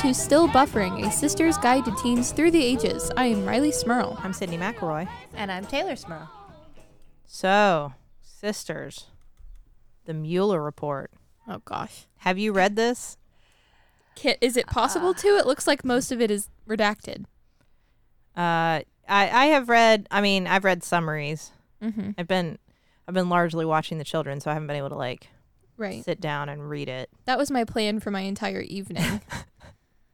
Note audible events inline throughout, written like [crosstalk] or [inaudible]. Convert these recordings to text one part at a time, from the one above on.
Hello, to Still Buffering, a sister's guide to teens through the ages. I am Rileigh Smirl. I'm Sydnee McElroy. And I'm Teylor Smirl. So, sisters, the Mueller report. Oh gosh. Have you read this? Kit, is it possible to? It looks like most of it is redacted. Uh, I I have read. I mean, I've read summaries. Mm-hmm. I've been I've been largely watching the children, so I haven't been able to like Right. sit down and read it. That was my plan for my entire evening. [laughs]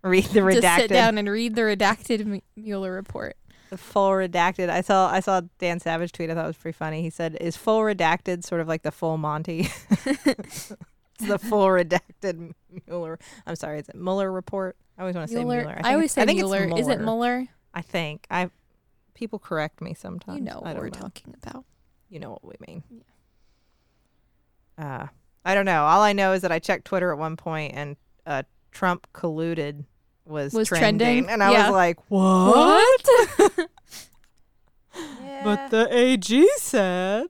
Read the redacted, to sit down and read the redacted Mueller report. the full redacted. I saw I saw Dan Savage tweet. I thought it was pretty funny. He said, "Is full redacted sort of like the full Monty?" [laughs] it's the full redacted Mueller. I'm sorry, is it Mueller report? I always want to say Mueller. Mueller. I, think always it's- say I think it's Mueller. Is it Mueller? I think I. People correct me sometimes. You know I what don't we're know. talking about. You know what we mean. Uh, I don't know. All I know is that I checked Twitter at one point and uh, Trump colluded was, Was trending, trending? and I Yeah. was like, what? [laughs] Yeah. But the AG said.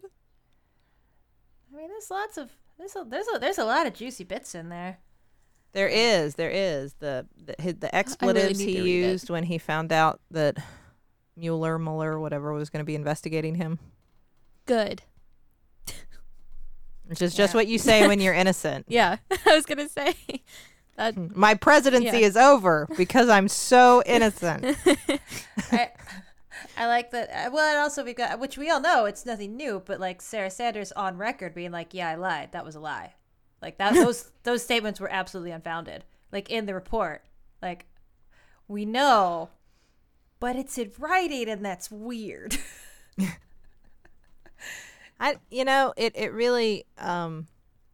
I mean, there's lots of there's a there's a there's a lot of juicy bits in there. There is, there is the the, the expletives need he to it. used when he found out that Mueller, Mueller, whatever was going to be investigating him, Good. which is just what you say when [laughs] you're innocent. Yeah, [laughs] I was gonna say that. My presidency Yeah. is over because I'm so [laughs] innocent. I I like that. uh, Well, and also we've got which we all know it's nothing new, but like Sarah Sanders on record being like, "Yeah, I lied. That was a lie." Like that those [laughs] those statements were absolutely unfounded. Like in the report, like we know, but it's in writing, and that's weird. [laughs] I you know it it really um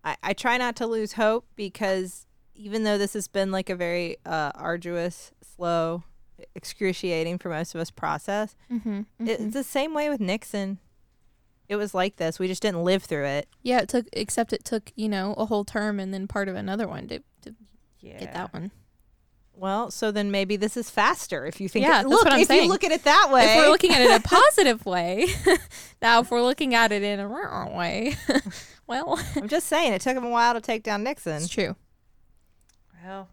I I try not to lose hope because even though this has been like a very uh arduous, slow, excruciating for most of us process, Mm-hmm, it's the same way with Nixon. It was like this. We just didn't live through it. Yeah, it took except it took you know a whole term and then part of another one to, to yeah. get that one. Well, so then maybe this is faster if you think. Yeah, it, that's look, what I'm if saying. you look at it that way. If we're looking at it in a [laughs] positive way, [laughs] now if we're looking at it in a wrong way, [laughs] well, I'm just saying, it took him a while to take down Nixon. it's true. Well,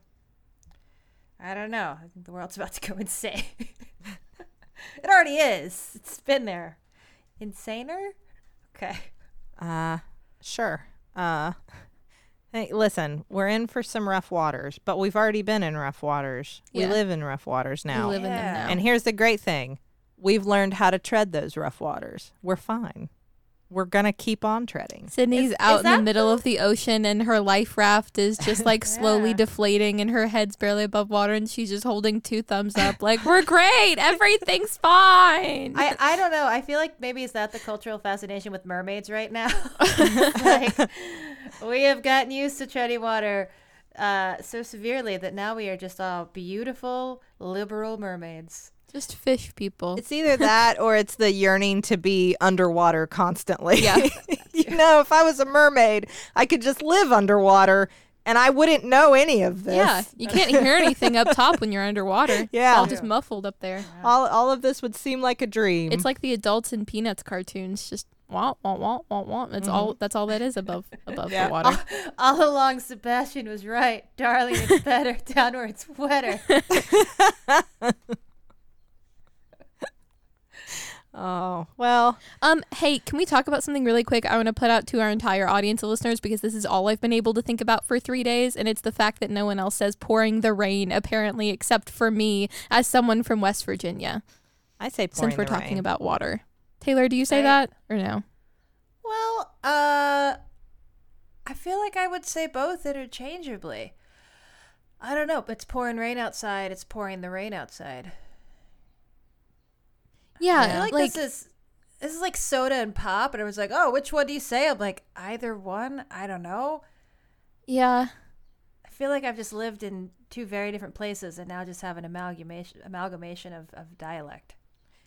I don't know. I think the world's [laughs] about to go insane. [laughs] it already is. It's been there. Insaner? Okay. Uh, sure. Uh, hey, listen, we're in for some rough waters, but we've already been in rough waters. We live in rough waters now. We live in them now. And here's the great thing we've learned how to tread those rough waters. We're fine. We're going to keep on treading. Sydnee's Is- out is in the that middle of the ocean and her life raft is just [laughs] like slowly Yeah. deflating and her head's barely above water and she's just holding two thumbs up [laughs] like we're great everything's fine I, I [laughs] don't know. I feel like maybe is that the cultural fascination with mermaids right now? like, we have gotten used to treading water uh, so severely that now we are just all beautiful, liberal mermaids. Just fish people It's either that or it's the yearning to be underwater constantly. Yeah. [laughs] you know, if I was a mermaid, I could just live underwater and I wouldn't know any of this. yeah you can't hear anything up top when you're underwater it's Yeah. all just muffled up there All, all of this would seem like a dream. it's like the adults in peanuts cartoons just wah wah wah wah wah that's mm-hmm. all that's all that is above above Yeah. the water All along, Sebastian was right. Darling, it's better down where wetter. Oh, well, Um, hey, can we talk about something really quick? I want to put out to our entire audience of listeners because this is all I've been able to think about for three days, and it's the fact that no one else says pouring the rain, apparently, except for me as someone from West Virginia, I say pouring since we're talking rain. about water. Teylor, do you say Right. that or no? Well, uh, I feel like I would say both interchangeably. I don't know. It's pouring rain outside. It's pouring the rain outside. Yeah, I feel like, like, this is this is like soda and pop, and it was like, oh, which one do you say? I'm like, either one. I don't know. yeah, I feel like I've just lived in two very different places, and now just have an amalgamation amalgamation of, of dialect.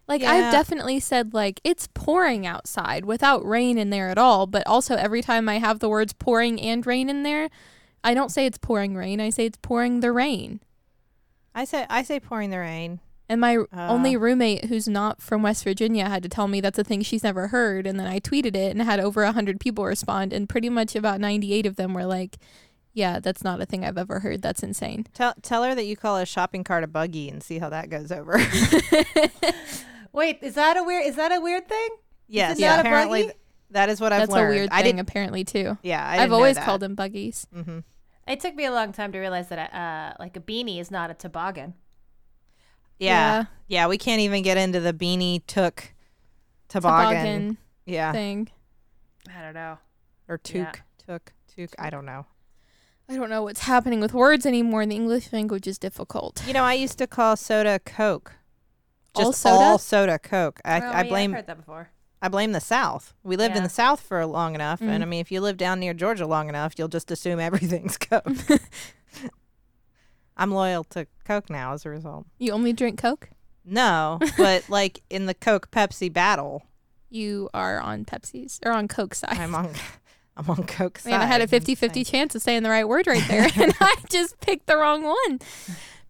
like Yeah. I've definitely said like it's pouring outside without rain in there at all, but also every time I have the words pouring and rain in there, I don't say it's pouring rain. I say it's pouring the rain. I say I say pouring the rain. And my Uh. only roommate who's not from West Virginia had to tell me that's a thing she's never heard. And then I tweeted it and had over 100 people respond. And pretty much about 98 of them were like, Yeah, that's not a thing I've ever heard. That's insane. Tell tell her that you call a shopping cart a buggy and see how that goes over. [laughs] Wait, is that a weird? Is that a weird thing? yes, not a apparently buggy? that is what I've that's learned. That's a weird I thing, didn't. apparently, too. Yeah, I I've always know called them buggies. hmm It took me a long time to realize that uh, like a beanie is not a toboggan. Yeah. yeah, We can't even get into the beanie took toboggan. Toboggan Yeah, thing. I don't know. or took Yeah. took took. I don't know. I don't know what's happening with words anymore. The English language is difficult. You know, I used to call soda Coke. All Just soda? all soda Coke. I, Oh, I yeah, I've blame heard that before. I blame the South. We lived in the South for long enough, Mm. and I mean, if you live down near Georgia long enough, you'll just assume everything's [laughs] Coke. [laughs] I'm loyal to Coke now as a result. You only drink Coke? No, [laughs] but like in the Coke Pepsi battle, You are on Pepsi's or on Coke side. I'm on [laughs] I'm on Coke side. Man, I had a 50 50 chance of saying the right word right there, [laughs] and I just picked the wrong one.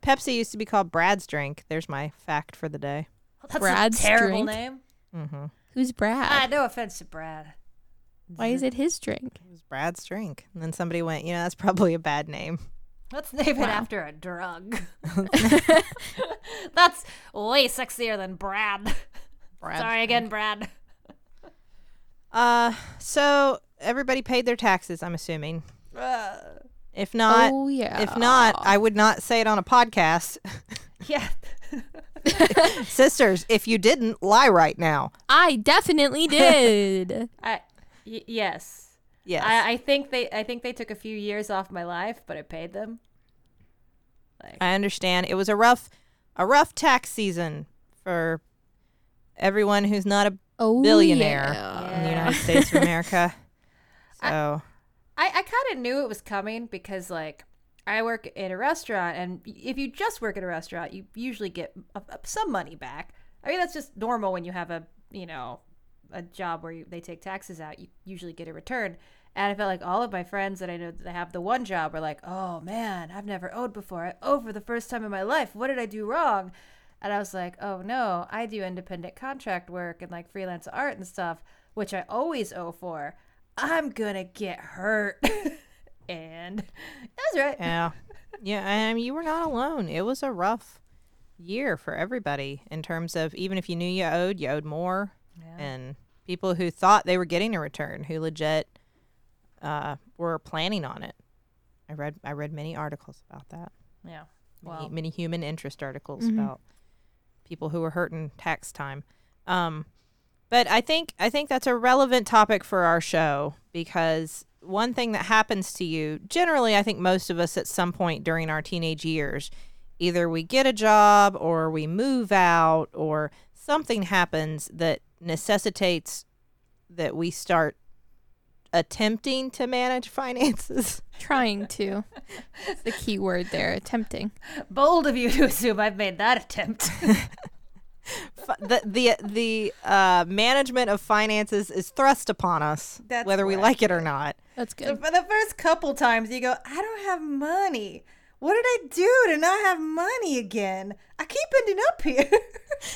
Pepsi used to be called Brad's drink. There's my fact for the day. That's Brad's a terrible drink? name. Mm-hmm. Who's Brad? Ah, no offense to Brad. Why is it his drink? It was Brad's drink, and then somebody went, you know, that's probably a bad name. Let's name Wow. it after a drug. [laughs] [laughs] That's way sexier than Brad. Brad's Sorry drink. again, Brad. Uh, so everybody paid their taxes. I'm assuming. If not, oh, yeah. if not, I would not say it on a podcast. [laughs] Yeah. Sisters, if you didn't, lie right now. I definitely did. I, y- yes. Yes. I, I think they I think they took a few years off my life, but I paid them. Like I understand. It was a rough, a rough tax season for everyone who's not a oh, Billionaire. yeah. in the United States of America. [laughs] So I, I kind of knew it was coming because like I work in a restaurant, and if you just work at a restaurant, you usually get a, a- some money back. I mean that's just normal when you have a you know a job where you, they take taxes out. You usually get a return. And I felt like all of my friends that I know that have the one job were like, "Oh man, I've never owed before. I owe for the first time in my life. What did I do wrong?" And I was like, "Oh no, I do independent contract work and like freelance art and stuff, which I always owe for. I'm gonna get hurt." [laughs] and that's right. yeah, yeah. And you were not alone. It was a rough year for everybody in terms of even if you knew you owed, you owed more, Yeah. and people who thought they were getting a return, who legit uh, were planning on it. I read I read many articles about that. yeah. many, Well, many human interest articles Mhm. about people who were hurting tax time. Um, but I think I think that's a relevant topic for our show because one thing that happens to you generally, I think most of us at some point during our teenage years, either we get a job or we move out or something happens that necessitates that we start attempting to manage [laughs] finances. Trying to. That's the key word there. Attempting. bold of you to assume I've made that attempt. [laughs] The the the uh, management of finances is thrust upon us, That's whether we like it or not. That's So good. for the first couple times, you go, I don't have money. What did I do to not have money again? I keep ending up here. [laughs]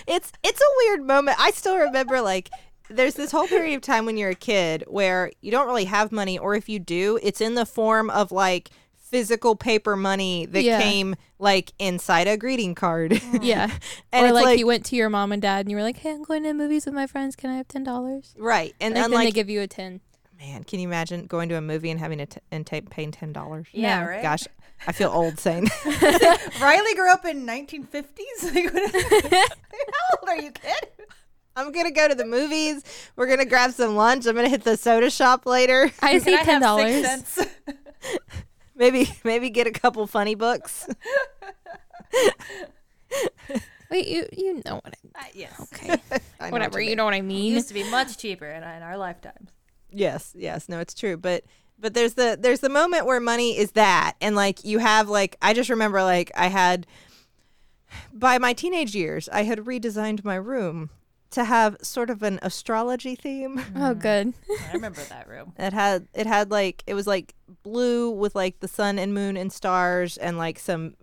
It's it's a weird moment. I still remember like there's this whole period of time when you're a kid where you don't really have money, or if you do, it's in the form of like physical paper money that Yeah. came like inside a greeting card. [laughs] Yeah. [laughs] and or it's like, like, you went to your mom and dad and you were like, hey, I'm going to movies with my friends. Can I have $10? right, and Like, then then they give you a 10 man, can you imagine going to a movie and having to t- and ta- paying ten dollars? yeah, No. right? Gosh, I feel old saying. [laughs] that. Rileigh grew up in 1950s. [laughs] Like, [laughs] How old are you, kid? I'm gonna go to the movies. We're gonna grab some lunch. I'm gonna hit the soda shop later. I say Can I have $10. Maybe maybe get a couple funny books. Wait, you you know what Uh, yes. I Okay. I know Whatever. what You mean. know what I It mean? used to be much cheaper in, in our lifetimes. Yes, yes, no, it's true. But but there's the there's the moment where money is that, and like you have like I just remember like I had by my teenage years I had redesigned my room to have sort of an astrology theme. Oh, good. I remember that room. [laughs] It had it had like it was like blue with like the sun and moon and stars and like some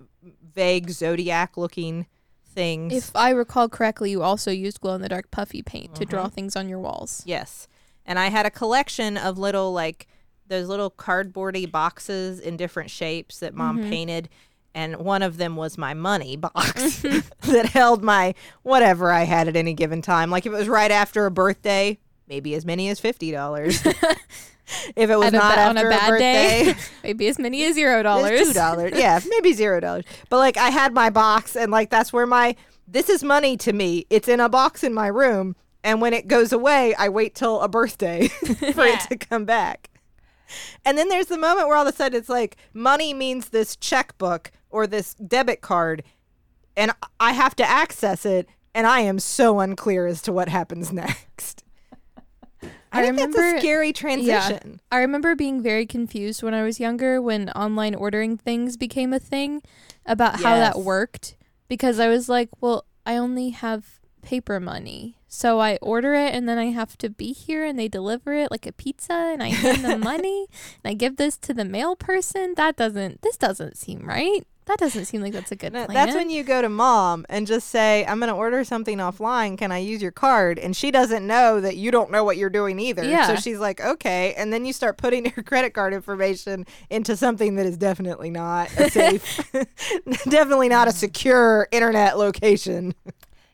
vague zodiac looking things. If I recall correctly, you also used glow in the dark puffy paint to Mm-hmm. draw things on your walls. Yes. And I had a collection of little like those little cardboardy boxes in different shapes that mom mm-hmm. painted. And one of them was my money box mm-hmm. [laughs] that held my whatever I had at any given time. Like if it was right after a birthday, maybe as many as fifty dollars. [laughs] if it was a not ba- on a bad birthday, day, [laughs] maybe as many as zero dollars. two dollars. Yeah, maybe zero dollars. But like I had my box, and like that's where my this is money to me. It's in a box in my room, and when it goes away, I wait till a birthday for Yeah. it to come back. And then there's the moment where all of a sudden it's like money means this checkbook or this debit card, and I have to access it, and I am so unclear as to what happens next. I, I think that's a remember- scary Yeah. transition. I remember being very confused when I was younger when online ordering things became a thing about how that worked because I was like, well, I only have paper money. So I order it and then I have to be here and they deliver it like a pizza and I hand them [laughs] money and I give this to the mail person. That doesn't this doesn't seem right. That doesn't seem like that's a good No, plan. That's when you go to mom and just say, I'm going to order something offline. Can I use your card? And she doesn't know that you don't know what you're doing either. Yeah. So she's like, okay. And then you start putting [laughs] your credit card information into something that is definitely not a safe, [laughs] definitely not a secure internet location.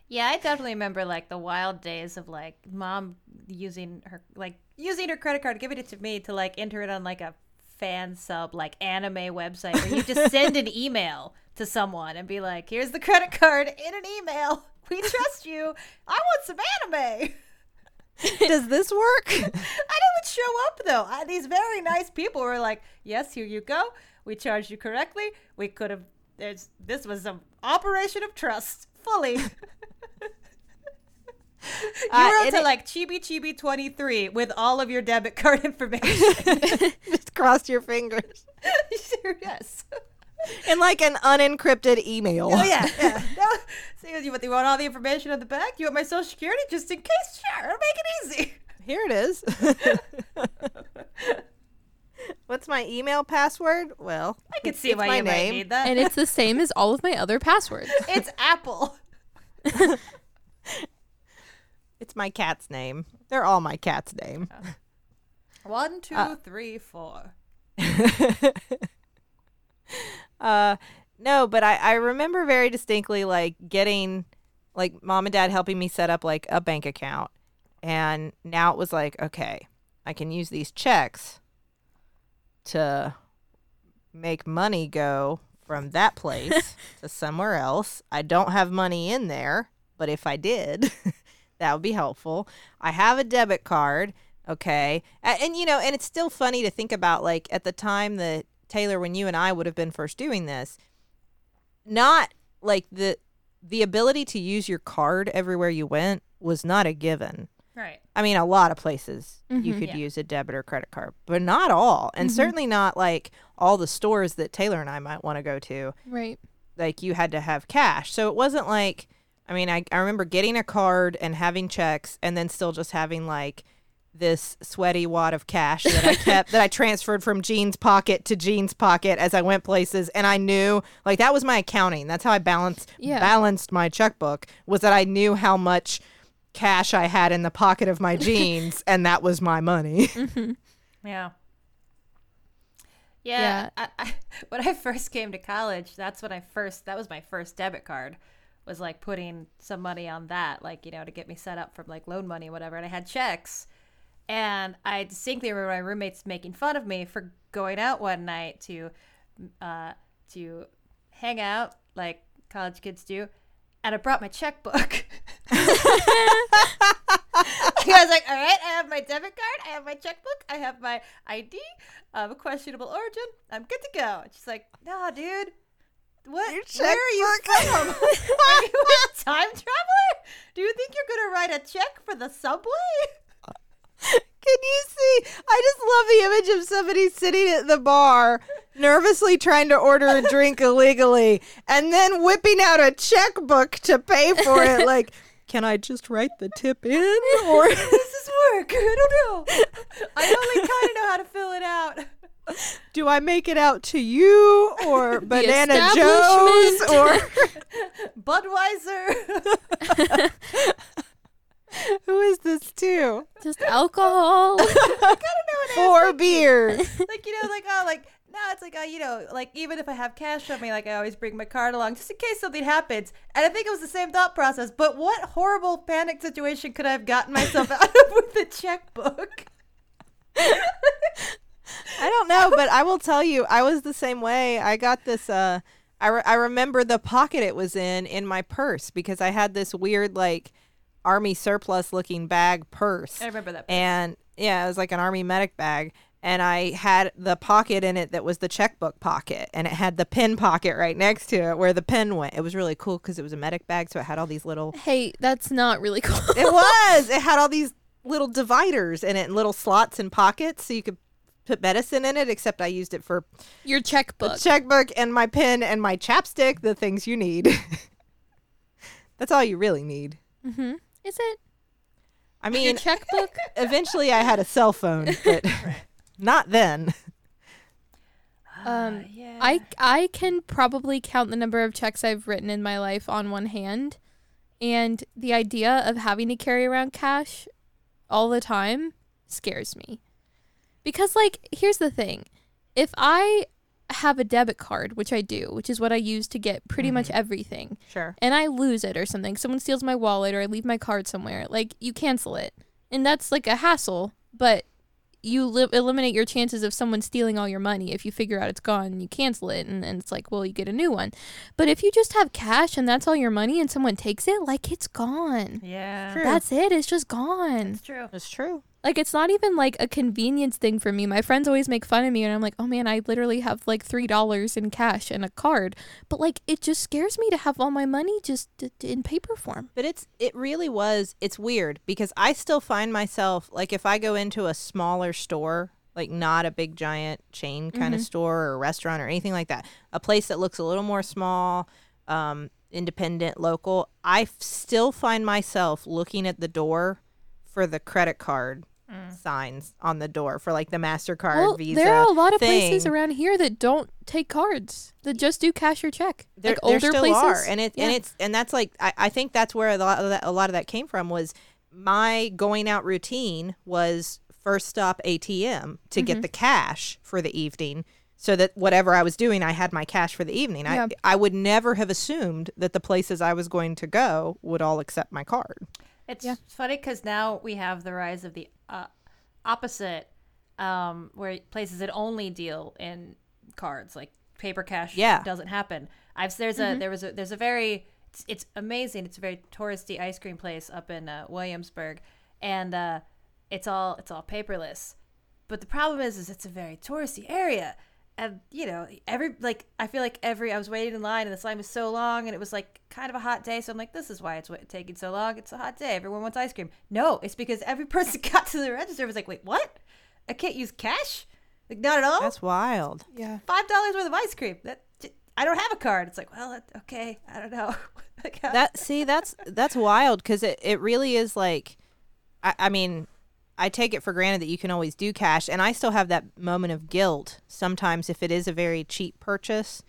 Yeah, I definitely remember like the wild days of like mom using her like using her credit card, giving it to me to like enter it on like a fan sub like anime website where you just send an email to someone and be like, "Here's the credit card in an email. We trust you. I want some anime." [laughs] Does this work? [laughs] I didn't show up though. I, these very nice people were like, "Yes, here you go. We charged you correctly. We could have. This was an operation of trust, fully." [laughs] [laughs] you Uh, wrote to it- like Chibi Chibi twenty three with all of your debit card [laughs] information. [laughs] just cross your fingers. yes. In like an unencrypted email. Oh yeah, yeah. No, so you, you want all the information on the back? You want my social security just in case? Sure, I'll make it easy. Here it is. What's my email password? Well, I can see it's why my you might name. need that. and it's the same as all of my other passwords. it's Apple. It's my cat's name. They're all my cat's name. One, two, Uh, three, four. [laughs] uh no, but I, I remember very distinctly like getting like mom and dad helping me set up like a bank account. And now it was like, okay, I can use these checks to make money go from that place [laughs] to somewhere else. I don't have money in there, but if I did, [laughs] that would be helpful. I have a debit card, okay? A- And, you know, and it's still funny to think about like at the time that Teylor when you and I would have been first doing this, not like the the ability to use your card everywhere you went was not a given. Right. I mean, a lot of places you Mhm. could Yeah. use a debit or credit card, but not all, and Mhm. certainly not like all the stores that Teylor and I might want to go to. Right. Like you had to have cash, so it wasn't like. I mean, I, I remember getting a card and having checks, and then still just having like this sweaty wad of cash that I kept that I transferred from jeans pocket to jeans pocket as I went places, and I knew like that was my accounting. That's how I balanced Yeah. balanced my checkbook was that I knew how much cash I had in the pocket of my [laughs] jeans, and that was my money. Mm-hmm. Yeah. Yeah. I, I, [laughs] when I first came to college, that's when I first, that was my first debit card, was like putting some money on that, like, you know, to get me set up from like loan money whatever. And I had checks. And I distinctly remember my roommates making fun of me for going out one night to, uh, to hang out like college kids do. And I brought my checkbook. [laughs] I was like, all right, I have my debit card, I have my checkbook, I have my ID of questionable origin. I'm good to go. And she's like, no, dude. What? Where are you from? [laughs] are you [laughs] a time traveler? Do you think you're gonna write a check for the subway? [laughs] Can you see? I just love the image of somebody sitting at the bar, nervously trying to order a drink illegally, and then whipping out a checkbook to pay for it. Like, can I just write the tip in? Or Does this work? I don't know. I only kind of know how to fill it out. Do I make it out to you or [laughs] Banana Joe's or [laughs] Budweiser. [laughs] Who is this to? Just alcohol. Four beers. like you know, like oh, like no, it's like oh, you know, like even if I have cash on me, like I always bring my card along just in case something happens. And I think it was the same thought process. But what horrible panic situation could I have gotten myself out of with a checkbook? I don't know, but I will tell you, I was the same way. I got this. Uh, I re- I remember the pocket it was in in my purse because I had this weird like army surplus looking bag purse. I remember that. and yeah, it was like an army medic bag. And I had the pocket in it that was the checkbook pocket, and it had the pen pocket right next to it where the pen went. It was really cool because it was a medic bag, so it had all these little. hey, that's not really [laughs] cool. It was. It had all these little dividers in it, and little slots and pockets, so you could put medicine in it. Except I used it for Your the checkbook. checkbook and my pen and my chapstick, the things you need. [laughs] That's all you really need. mm-hmm. Is it I your mean, checkbook? [laughs] eventually I had a cell phone, but [laughs] not then. Um, yeah. I I can probably count the number of checks I've written in my life on one hand, and the idea of having to carry around cash all the time scares me. Because like, here's the thing: if I have a debit card, which I do, which is what I use to get pretty much mm-hmm. everything, Sure. and I lose it or something, someone steals my wallet or I leave my card somewhere, like you cancel it. And that's like a hassle, but you li- eliminate your chances of someone stealing all your money if you figure out it's gone and you cancel it and, and it's like, well, you get a new one. But if you just have cash and that's all your money and someone takes it, like it's gone. yeah, True. That's it. It's just gone. it's true. It's true. Like it's not even like a convenience thing for me. My friends always make fun of me and I'm like, "Oh man, I literally have like $3 in cash and a card." But like it just scares me to have all my money just d- d- in paper form. But it's it really was it's weird because I still find myself like if I go into a smaller store, like not a big giant chain kind of store or restaurant or anything like that, a place that looks a little more small, um, independent, local, I f- still find myself looking at the door for the credit card signs on the door for like the Mastercard, well, Visa. there are a lot of places around here that don't take cards. That just do cash or check. there, like there older still places. are and it and it's and that's like I, I think that's where a lot of that a lot of that came from was my going out routine was first stop ATM to Mm-hmm. get the cash for the evening so that whatever I was doing I had my cash for the evening. Yeah. I I would never have assumed that the places I was going to go would all accept my card. It's Yeah. funny because now we have the rise of the uh, opposite, um, where places that only deal in cards, like paper cash, Yeah. doesn't happen. I've there's a there was a there's a very it's, it's amazing. It's a very touristy ice cream place up in uh, Williamsburg, and uh, it's all it's all paperless. But the problem is, is it's a very touristy area, and you know every like I feel like every I was waiting in line and this line was so long and it was like kind of a hot day, so I'm like, this is why it's taking so long. It's a hot day. Everyone wants ice cream. No, it's because every [laughs] person got to the register and was like, wait, what? I can't use cash? Like not at all. That's wild. Yeah. Five dollars worth of ice cream. That I don't have a card. It's like, well, okay, I don't know. [laughs] Like, that see that's that's wild because it, it really is like I, I mean i take it for granted that you can always do cash and i still have that moment of guilt sometimes if it is a very cheap purchase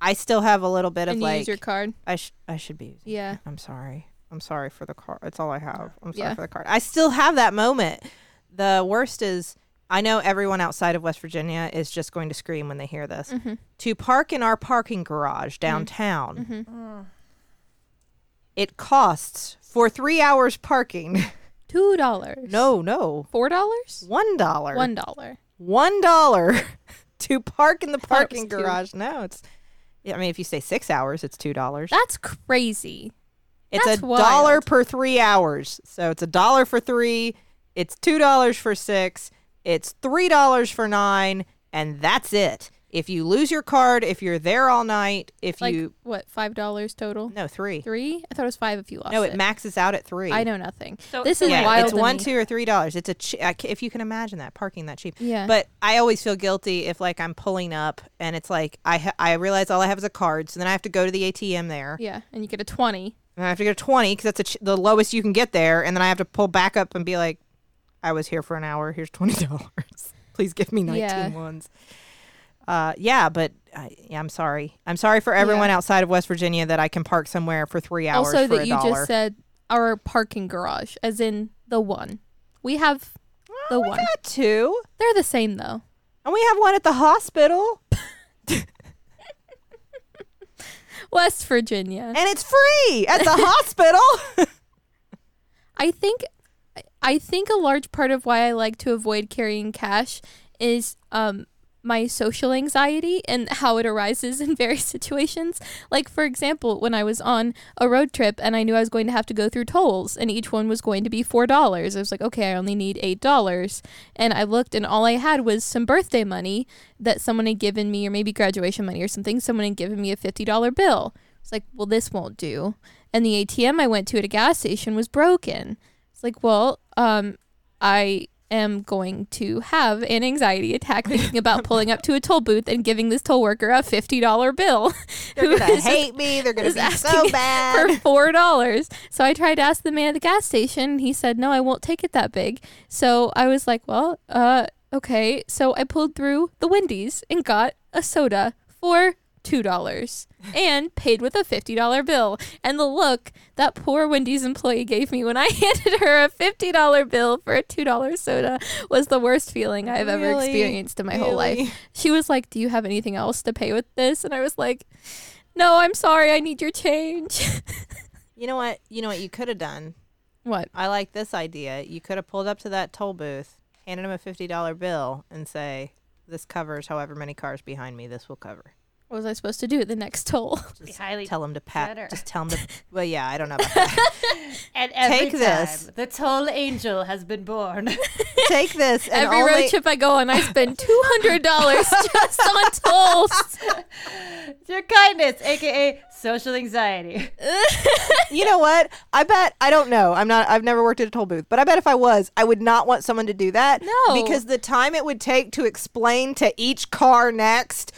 i still have a little bit of And you like use your card. i, sh- I should be using Yeah. i'm sorry i'm sorry for the card It's all i have i'm sorry Yeah. for the card i still have that moment the worst is i know everyone outside of west virginia is just going to scream when they hear this Mm-hmm. to park in our parking garage downtown Mm. it costs for three hours parking. [laughs] Two dollars. No, no, Four dollars? one dollar. One dollar. One dollar [laughs] to park in the thought it was parking two. garage. No, it's. I mean, if you stay six hours, it's two dollars. That's crazy. It's that's a dollar per three hours. So it's a dollar for three. It's two dollars for six. It's three dollars for nine, and that's it. If you lose your card, if you're there all night, if Like you what? Five dollars total? no three. Three? I thought it was five if you lost it. No, it. it maxes out at three. I know nothing. So- this so is yeah, wild. it's one, me. two, or three dollars. It's a ch- I if you can imagine that parking that cheap. Yeah. But I always feel guilty if like I'm pulling up and it's like I ha- I realize all I have is a card, so then I have to go to the ATM there, Yeah, and you get a twenty. and I have to get a twenty because that's a ch- the lowest you can get there, and then I have to pull back up and be like, I was here for an hour. Here's twenty dollars. [laughs] Please give me nineteen Yeah. ones. Uh, yeah, but I, yeah, I'm sorry. I'm sorry for everyone outside of West Virginia that I can park somewhere for three hours also, that you just said our parking garage, as in the one. We have the we one. got two, They're the same though. and we have one at the hospital, [laughs] West Virginia. and it's free at the hospital. [laughs] I think I think a large part of why I like to avoid carrying cash is um my social anxiety and how it arises [laughs] in various situations. Like for example, when I was on a road trip and I knew I was going to have to go through tolls and each one was going to be $4. I was like, "Okay, I only need $8." And I looked and all I had was some birthday money that someone had given me or maybe graduation money or something. Someone had given me a $50 bill. It's like, "Well, this won't do." And the ATM I went to at a gas station was broken. It's like, well, um, I am going to have an anxiety attack thinking about pulling up to a toll booth and giving this toll worker a fifty dollar bill. They're [laughs] who gonna hate me. They're gonna be so [laughs] for four dollars. So I tried to ask the man at the gas station. He said, "No, I won't take it that big." So I was like, "Well, uh, okay." So I pulled through the Wendy's and got a soda for two dollars and paid with a fifty dollar bill. And the look that poor Wendy's employee gave me when I [laughs] handed her a fifty dollar bill for a two dollar soda was the worst feeling I've ever Really? experienced in my whole life. She was like, "Do you have anything else to pay with this?" And I was like, "No, I'm sorry. I need your change." [laughs] You know what? You know what you could have done. what? I like this idea. You could have pulled up to that toll booth, handed him a fifty dollar bill, and say, "This covers however many cars behind me. This will cover." What was I supposed to do at the next toll? [laughs] Just highly tell him to pat. generous. Just tell him to. [laughs] Well, yeah, I don't know about that. [laughs] And every Take time this. the toll angel has been born. Take this and Every only. road trip I go on, I spend two hundred dollars just on tolls. Your kindness, aka social anxiety. you know what? I bet I don't know. I'm not. I've never worked at a toll booth, but I bet if I was, I would not want someone to do that. No. because the time it would take to explain to each car next.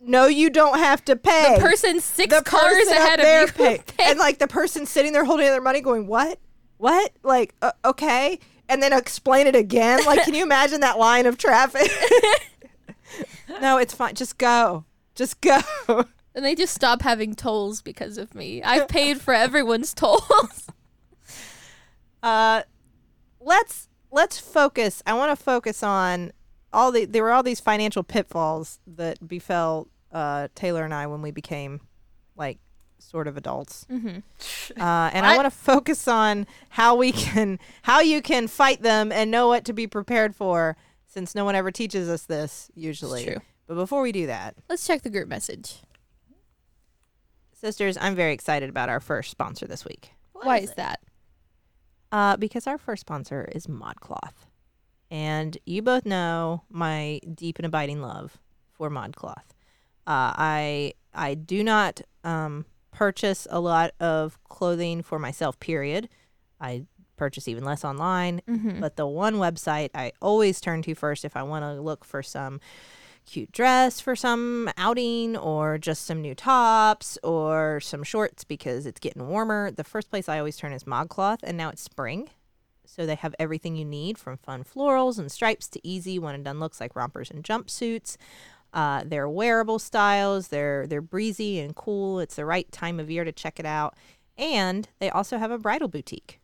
No, you don't have to pay. The person six the cars person ahead of you. [laughs] pay. and like the person sitting there holding their money, going, "What? What? Like, uh, okay." And then explain it again. Like, can you [laughs] imagine that line of traffic? [laughs] no, it's fine. Just go. Just go. and they just stop having tolls because of me. I've paid for everyone's tolls. Uh, let's let's focus. I want to focus on all the. There were all these financial pitfalls that befell uh, Teylor and I when we became like sort of adults. mm-hmm. Uh, and I want to focus on how we can, how you can fight them and know what to be prepared for, since no one ever teaches us this usually. true. But before we do that, Let's check the group message. sisters, I'm very excited about our first sponsor this week. Why is that? Uh, because our first sponsor is ModCloth. And you both know my deep and abiding love for ModCloth. Uh, I I do not um, purchase a lot of clothing for myself, period. I purchase even less online. Mm-hmm. But the one website I always turn to first if I want to look for some cute dress for some outing or just some new tops or some shorts because it's getting warmer, the first place I always turn is ModCloth, and now it's spring. So they have everything you need from fun florals and stripes to easy one and done looks like rompers and jumpsuits. Uh, they're wearable styles. They're they're breezy and cool. It's the right time of year to check it out. And they also have a bridal boutique.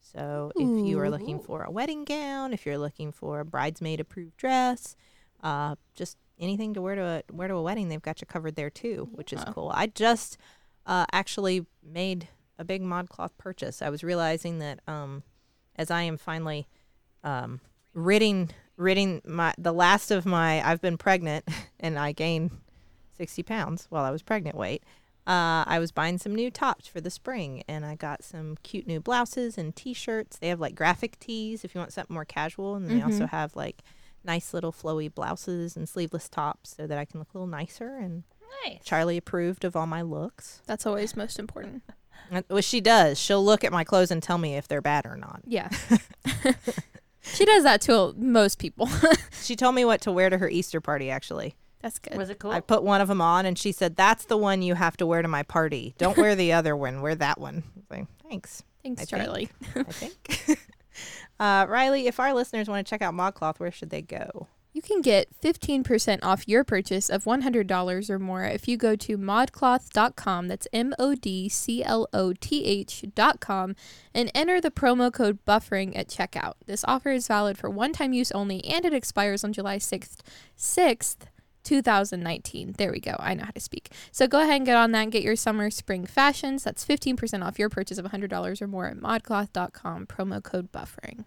So if you are looking for a wedding gown, if you're looking for a bridesmaid approved dress, uh, just anything to wear to a wear to a wedding, they've got you covered there too, which is cool. I just uh, actually made a big ModCloth purchase. I was realizing that um, as I am finally um, ridding ridding my the last of my I've been pregnant [laughs] and I gained sixty pounds while I was pregnant weight. Uh, I was buying some new tops for the spring, and I got some cute new blouses and T-shirts. They have like graphic tees if you want something more casual, and they also Mhm. have like nice little flowy blouses and sleeveless tops so that I can look a little nicer. And Nice. Charlie approved of all my looks. That's always most important. Well, she does. She'll look at my clothes and tell me if they're bad or not. Yeah. [laughs] [laughs] she does that to most people. [laughs] She told me what to wear to her Easter party. Actually, That's good. Was it cool? I put one of them on, and she said, "That's the one you have to wear to my party. Don't wear the other one. Wear that one." I was like, Thanks. Thanks, I think. Charlie. I think. uh, Rileigh, if our listeners want to check out ModCloth, where should they go? You can get 15% off your purchase of $100 or more if you go to modcloth.com, that's M O D C L O T H.com, and enter the promo code buffering at checkout. This offer is valid for one time use only and it expires on July 6th, 6th 2019. There we go. I know how to speak. So go ahead and get on that and get your summer spring fashions. That's 15% off your purchase of $100 or more at modcloth.com, promo code buffering.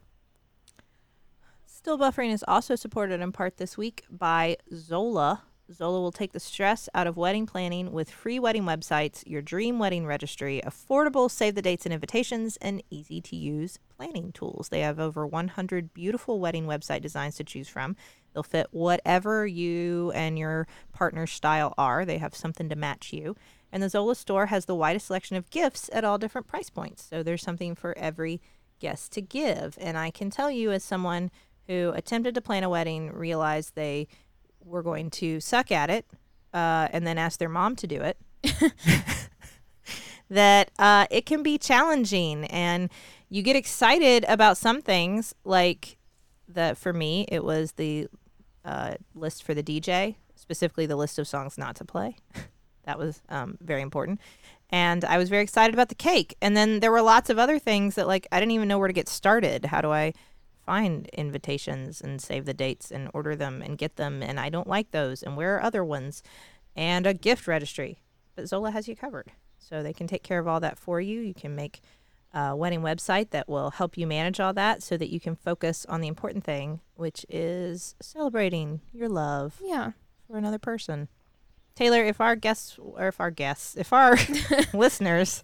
Still Buffering is also supported in part this week by Zola. Zola will take the stress out of wedding planning with free wedding websites, your dream wedding registry, affordable save the dates and invitations, and easy to use planning tools. They have over 100 beautiful wedding website designs to choose from. They'll fit whatever you and your partner's style are. They have something to match you. And the Zola store has the widest selection of gifts at all different price points. So there's something for every guest to give. And I can tell you, as someone who attempted to plan a wedding, realized they were going to suck at it, uh, and then asked their mom to do it. [laughs] that uh, it can be challenging, and you get excited about some things. Like the for me, it was the uh, list for the DJ, specifically the list of songs not to play. [laughs] that was um, very important. And I was very excited about the cake. And then there were lots of other things that, like, I didn't even know where to get started. How do I find invitations and save the dates and order them and get them? And I don't like those. And where are other ones? And a gift registry. But Zola has you covered. So they can take care of all that for you. You can make a wedding website that will help you manage all that so that you can focus on the important thing, which is celebrating your love Yeah. for another person. Teylor, if our guests or if our guests, if our [laughs] [laughs] listeners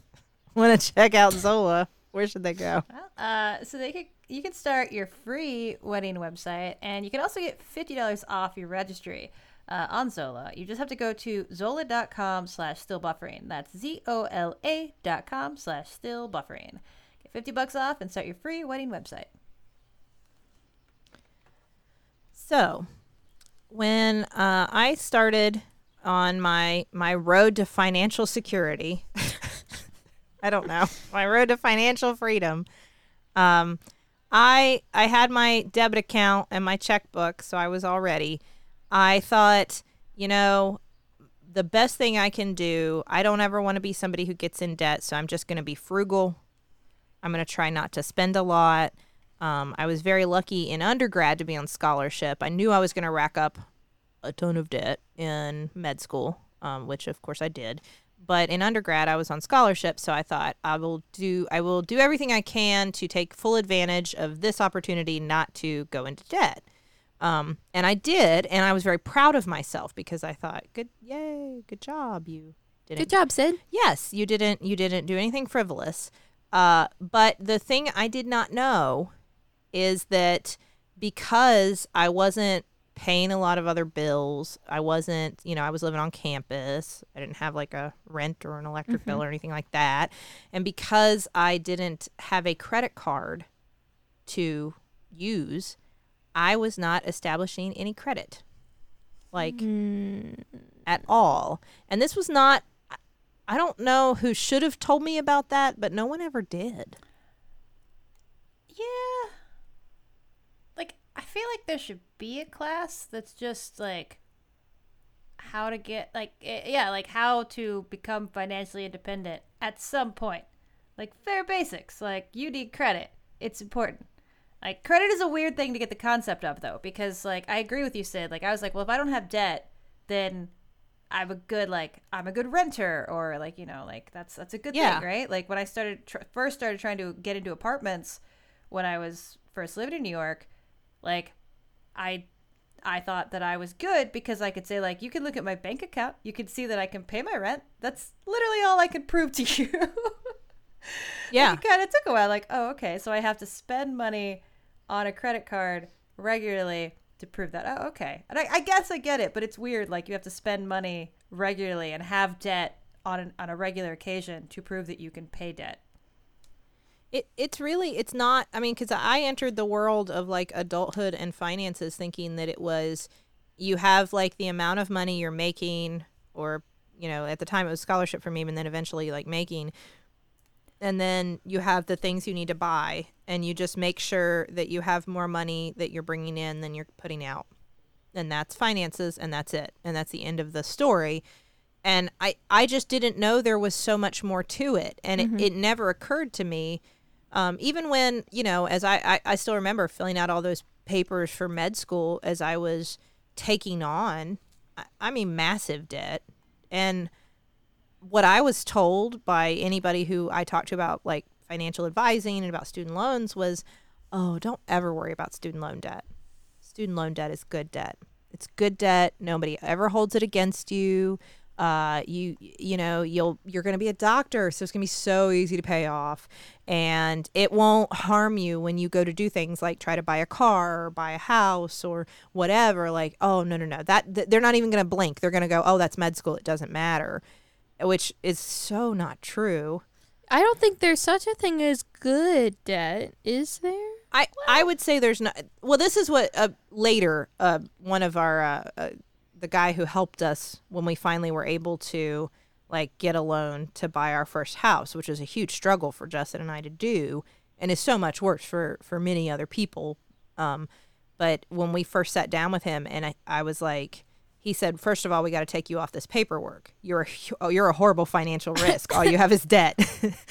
want to check out Zola, where should they go? Well, uh, so they could you can start your free wedding website, and you can also get fifty dollars off your registry uh, on Zola. You just have to go to zola.com slash still buffering. That's z o l a dot com slash still buffering. Get fifty bucks off and start your free wedding website. So, when uh, I started on my my road to financial security, [laughs] I don't know [laughs] my road to financial freedom. Um, I I had my debit account and my checkbook, so I was all ready. I thought, you know, the best thing I can do. I don't ever want to be somebody who gets in debt, so I'm just going to be frugal. I'm going to try not to spend a lot. Um, I was very lucky in undergrad to be on scholarship. I knew I was going to rack up a ton of debt in med school, um, which of course I did. But in undergrad, I was on scholarship, so I thought I will do I will do everything I can to take full advantage of this opportunity not to go into debt. Um, and I did, and I was very proud of myself because I thought, good, yay, good job, you didn't Good job, Sid. yes you didn't you didn't do anything frivolous uh, but the thing i did not know is that because i wasn't paying a lot of other bills. I wasn't you know i was living on campus. I didn't have like a rent or an electric bill mm-hmm. or anything like that. And because i didn't have a credit card to use i was not establishing any credit like mm. at all. And this was not I don't know who should have told me about that, but no one ever did. Yeah. I feel like there should be a class that's just like how to get like eh, yeah, like how to become financially independent at some point. Like fair basics, like you need credit. It's important. Like credit is a weird thing to get the concept of though because like I agree with you Sid. Like I was like, well if I don't have debt, then I'm a good like I'm a good renter or like you know like that's that's a good Yeah. thing, right? Like when I started tr- first started trying to get into apartments when I was first living in New York, like I I thought that I was good because I could say like you can look at my bank account, you can see that I can pay my rent. That's literally all I could [laughs] prove to you. Yeah. it kind of took a while. Like, oh, okay, so I have to spend money on a credit card regularly to prove that. Oh, okay. And I, I guess I get it, but it's weird. Like you have to spend money regularly and have debt on an, on a regular occasion to prove that you can pay debt. It it's really it's not. I mean, because I entered the world of like adulthood and finances thinking that it was you have like the amount of money you're making, or you know, at the time it was scholarship for me, and then eventually like making, and then you have the things you need to buy, and you just make sure that you have more money that you're bringing in than you're putting out. and that's finances and that's it and that's the end of the story and i i just didn't know there was so much more to it and it, mm-hmm. it never occurred to me um, even when you know as I, I i still remember filling out all those papers for med school as i was taking on I, I mean massive debt and what I was told by anybody who I talked to about like financial advising and about student loans was, oh, don't ever worry about student loan debt. Student loan debt is good debt. It's good debt. Nobody ever holds it against you. Uh, you you know you'll you're going to be a doctor, so it's going to be so easy to pay off, and it won't harm you when you go to do things like try to buy a car or buy a house or whatever. Like, oh no no no, that th- they're not even going to blink. They're going to go, oh that's med school. It doesn't matter which is so not true. I don't think there's such a thing as good debt, is there? I I would say there's not. Well, this is what uh, later uh, one of our uh, uh, the guy who helped us when we finally were able to like get a loan to buy our first house, which is a huge struggle for Justin and I to do, and is so much worse for for many other people. Um, but when we first sat down with him, and I I was like he said, first of all, we got to take you off this paperwork. You're a, oh, you're a horrible financial [laughs] risk. all you have is debt.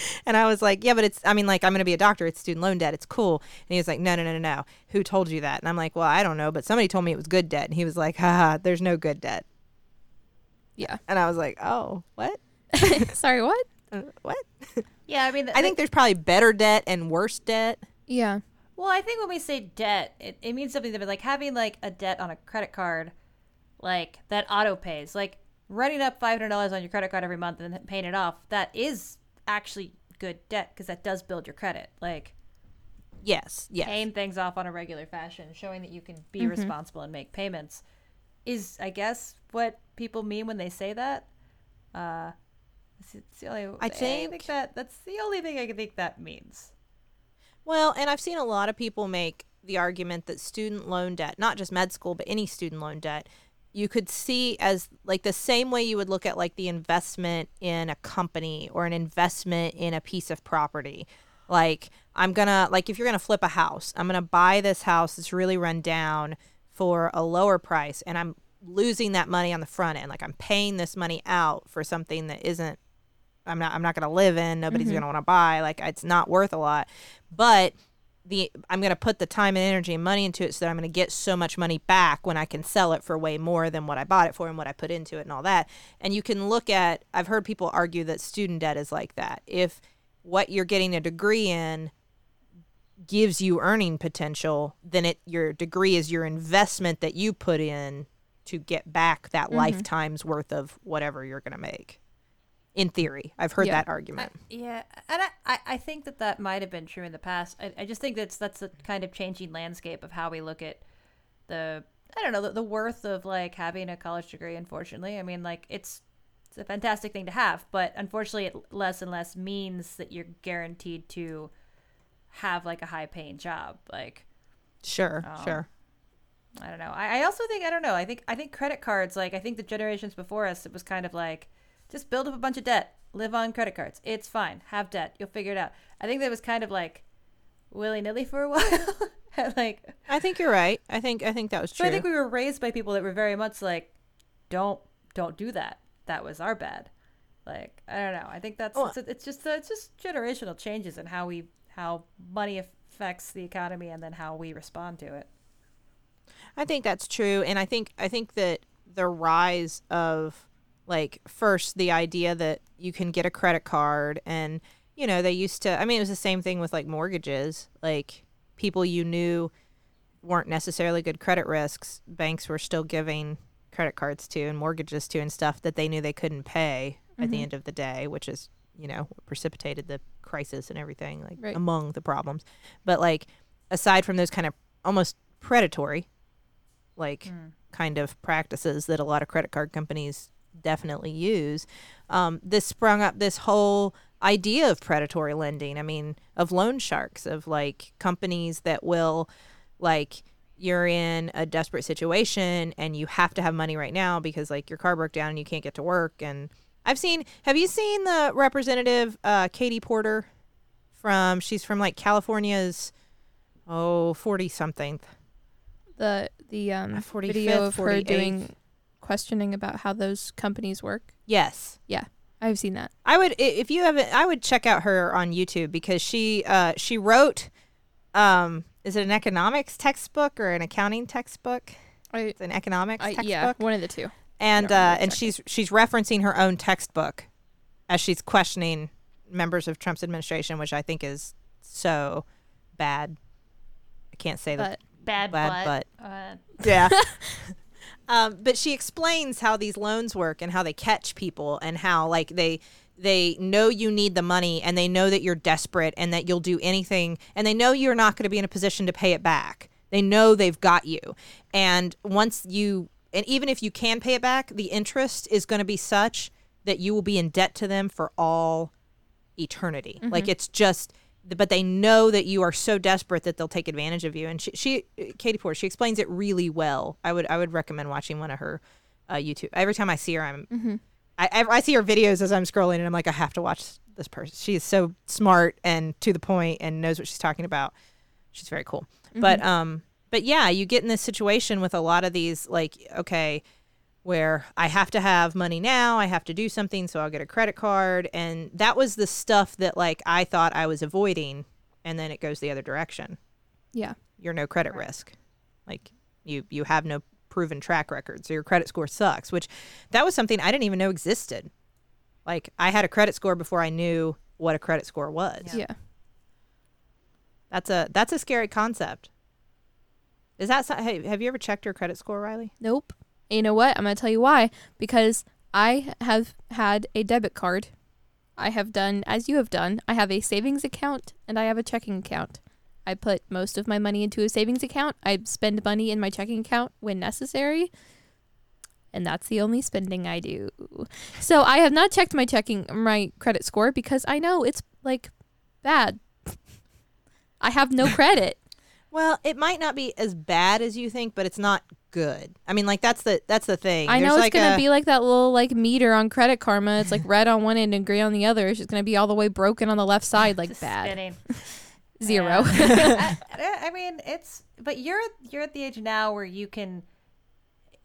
[laughs] and I was like, yeah, but it's, I mean, like, I'm going to be a doctor. It's student loan debt. It's cool. And he was like, no, no, no, no, no. Who told you that? And I'm like, well, I don't know, but somebody told me it was good debt. And he was like, haha, there's no good debt. Yeah. And I was like, oh, what? [laughs] Sorry, what? Uh, what? Yeah, I mean, I think there's probably better debt and worse debt. Yeah. Well, I think when we say debt, it, it means something that like having like a debt on a credit card, like that auto pays, like running up five hundred dollars on your credit card every month and then paying it off. That is actually good debt because that does build your credit. Like Yes. Yes. paying things off on a regular fashion, showing that you can be responsible and make payments, is I guess what people mean when they say that. Uh, it's, the only. I think- that that's the only thing I can think that means. Well, and I've seen a lot of people make the argument that student loan debt, not just med school, but any student loan debt, you could see as like the same way you would look at like the investment in a company or an investment in a piece of property. Like, I'm gonna, like, if you're gonna flip a house, I'm gonna buy this house that's really run down for a lower price, and I'm losing that money on the front end. Like, I'm paying this money out for something that isn't I'm not I'm not to live in. Nobody's to want to buy. Like it's not worth a lot. But the I'm going to put the time and energy and money into it so that I'm going to get so much money back when I can sell it for way more than what I bought it for and what I put into it and all that. And you can look at I've heard people argue that student debt is like that. If what you're getting a degree in gives you earning potential, then it your degree is your investment that you put in to get back that mm-hmm. lifetime's worth of whatever you're going to make. In theory, I've heard Yeah. that argument. Yeah, and I, I, I think that that might have been true in the past. I, I just think that's that's a kind of changing landscape of how we look at the I don't know the, the worth of like having a college degree. Unfortunately, I mean like it's it's a fantastic thing to have, but unfortunately, it less and less means that you're guaranteed to have like a high paying job. Like Sure, Um, sure. I don't know. I, I also think I don't know. I think I think credit cards like I think the generations before us it was kind of like just build up a bunch of debt, live on credit cards. It's fine. Have debt. You'll figure it out. I think that was kind of like willy nilly for a [laughs] while. Like I think you're right. I think I think that was true. I think we were raised by people that were very much like don't don't do that. That was our bad. Like I don't know. I think that's Well- it's, it's just it's just generational changes in how we how money affects the economy and then how we respond to it. I think that's true, and I think I think that the rise of like first the idea that you can get a credit card, and you know they used to. I mean, it was the same thing with like mortgages. Like people you knew weren't necessarily good credit risks, banks were still giving credit cards to and mortgages to and stuff that they knew they couldn't pay at the mm-hmm. end of the day, which is you know precipitated the crisis and everything like Right. among the problems. But like aside from those kind of almost predatory like mm. kind of practices that a lot of credit card companies definitely use. Um, this sprung up this whole idea of predatory lending. I mean, of loan sharks, of like companies that will, like, you're in a desperate situation and you have to have money right now because like your car broke down and you can't get to work. And I've seen. Have you seen the representative uh, Katie Porter from? She's from like California's, oh, 40 something the the um video of her doing questioning about how those companies work? Yes. Yeah. I've seen that. I would if you haven't I would check out her on YouTube because she uh she wrote um is it an economics textbook or an accounting textbook? I, It's an economics I textbook. yeah, one of the two. and uh, and check she's she's referencing her own textbook as she's questioning members of Trump's administration, which I think is so bad. I can't say that. But Bad, Bad but. Uh, Yeah. [laughs] [laughs] um, but she explains how these loans work and how they catch people and how like they they know you need the money and they know that you're desperate and that you'll do anything and they know you're not going to be in a position to pay it back. They know they've got you. And once you and even if you can pay it back, the interest is going to be such that you will be in debt to them for all eternity. Like it's just but they know that you are so desperate that they'll take advantage of you. And she, she Katie Porter, she explains it really well. I would I would recommend watching one of her uh, YouTube. Every time I see her, I'm I, I I see her videos as I'm scrolling, and I'm like, I have to watch this person. She is so smart and to the point, and knows what she's talking about. She's very cool. But um, but yeah, you get in this situation with a lot of these, like, okay, where I have to have money now, I have to do something, so I'll get a credit card, and that was the stuff that like I thought I was avoiding, and then it goes the other direction. yeah. You're no credit risk, like you you have no proven track record, so your credit score sucks. Which that was something I didn't even know existed. Like I had a credit score before I knew what a credit score was. Yeah. That's a that's a scary concept. Is that have you ever checked your credit score, Rileigh? Nope. And you know what? I'm going to tell you why. Because I have had a debit card. I have done, as you have done, I have a savings account and I have a checking account. I put most of my money into a savings account. I spend money in my checking account when necessary. And that's the only spending I do. So I have not checked my checking, my credit score because I know it's like bad. [laughs] I have no credit. Well, it might not be as bad as you think, but it's not good. I mean, like that's the that's the thing. I know it's like gonna a- be like that little like meter on Credit Karma. It's like red on one end and gray on the other. It's just gonna be all the way broken on the left side, like just bad spinning. [laughs] zero. Yeah. [laughs] I, I mean, it's but you're you're at the age now where you can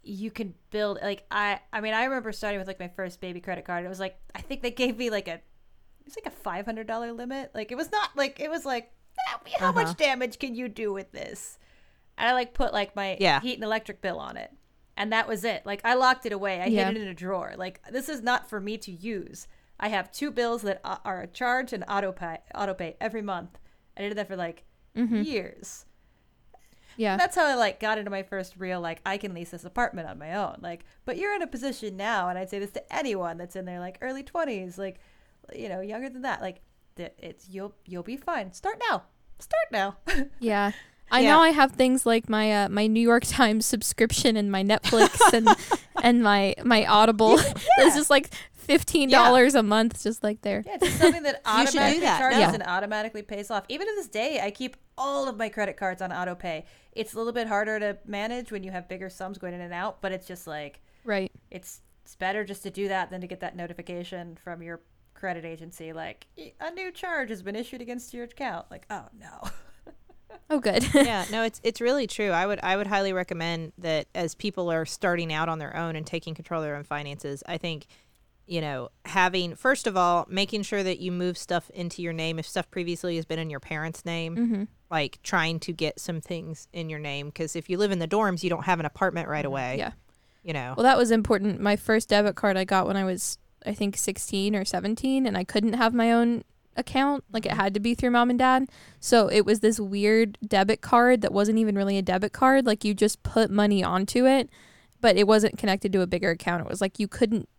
you can build like I I mean I remember starting with like my first baby credit card. It was like I think they gave me like a it was like a five hundred dollar limit. Like it was not like it was like "Ah, how Uh-huh. much damage can you do with this? And I like put like my Yeah. heat and electric bill on it, and that was it. Like I locked it away. I Yeah. hid it in a drawer. Like this is not for me to use. I have two bills that are a charge and auto pay auto pay every month. I did that for like years. yeah, That's how I like got into my first real like I can lease this apartment on my own. Like, but you're in a position now, and I'd say this to anyone that's in their like early twenties, like you know, younger than that. Like, that it's you'll you'll be fine. Start now. Start now. [laughs] yeah. I Yeah. know I have things like my uh, my New York [laughs] Times subscription and my Netflix [laughs] and and my my Audible. It's just like fifteen dollars a month, just like there. yeah, it's something that You should do automatically that, charges no. and automatically pays off. Even to this day, I keep all of my credit cards on auto pay. It's a little bit harder to manage when you have bigger sums going in and out, but it's just like Right. it's it's better just to do that than to get that notification from your credit agency like "E- a new charge has been issued against your account like oh no Oh, good. [laughs] yeah, no, it's it's really true. I would I would highly recommend that as people are starting out on their own and taking control of their own finances. I think you know having first of all making sure that you move stuff into your name if stuff previously has been in your parents' name. mm-hmm. Like trying to get some things in your name because if you live in the dorms, you don't have an apartment right away. Yeah. you know. Well, that was important. My first debit card I got when I was, I think, 16 or 17, and I couldn't have my own account. Like, it mm-hmm. had to be through mom and dad. So it was this weird debit card that wasn't even really a debit card. Like, you just put money onto it, but it wasn't connected to a bigger account. It was like you couldn't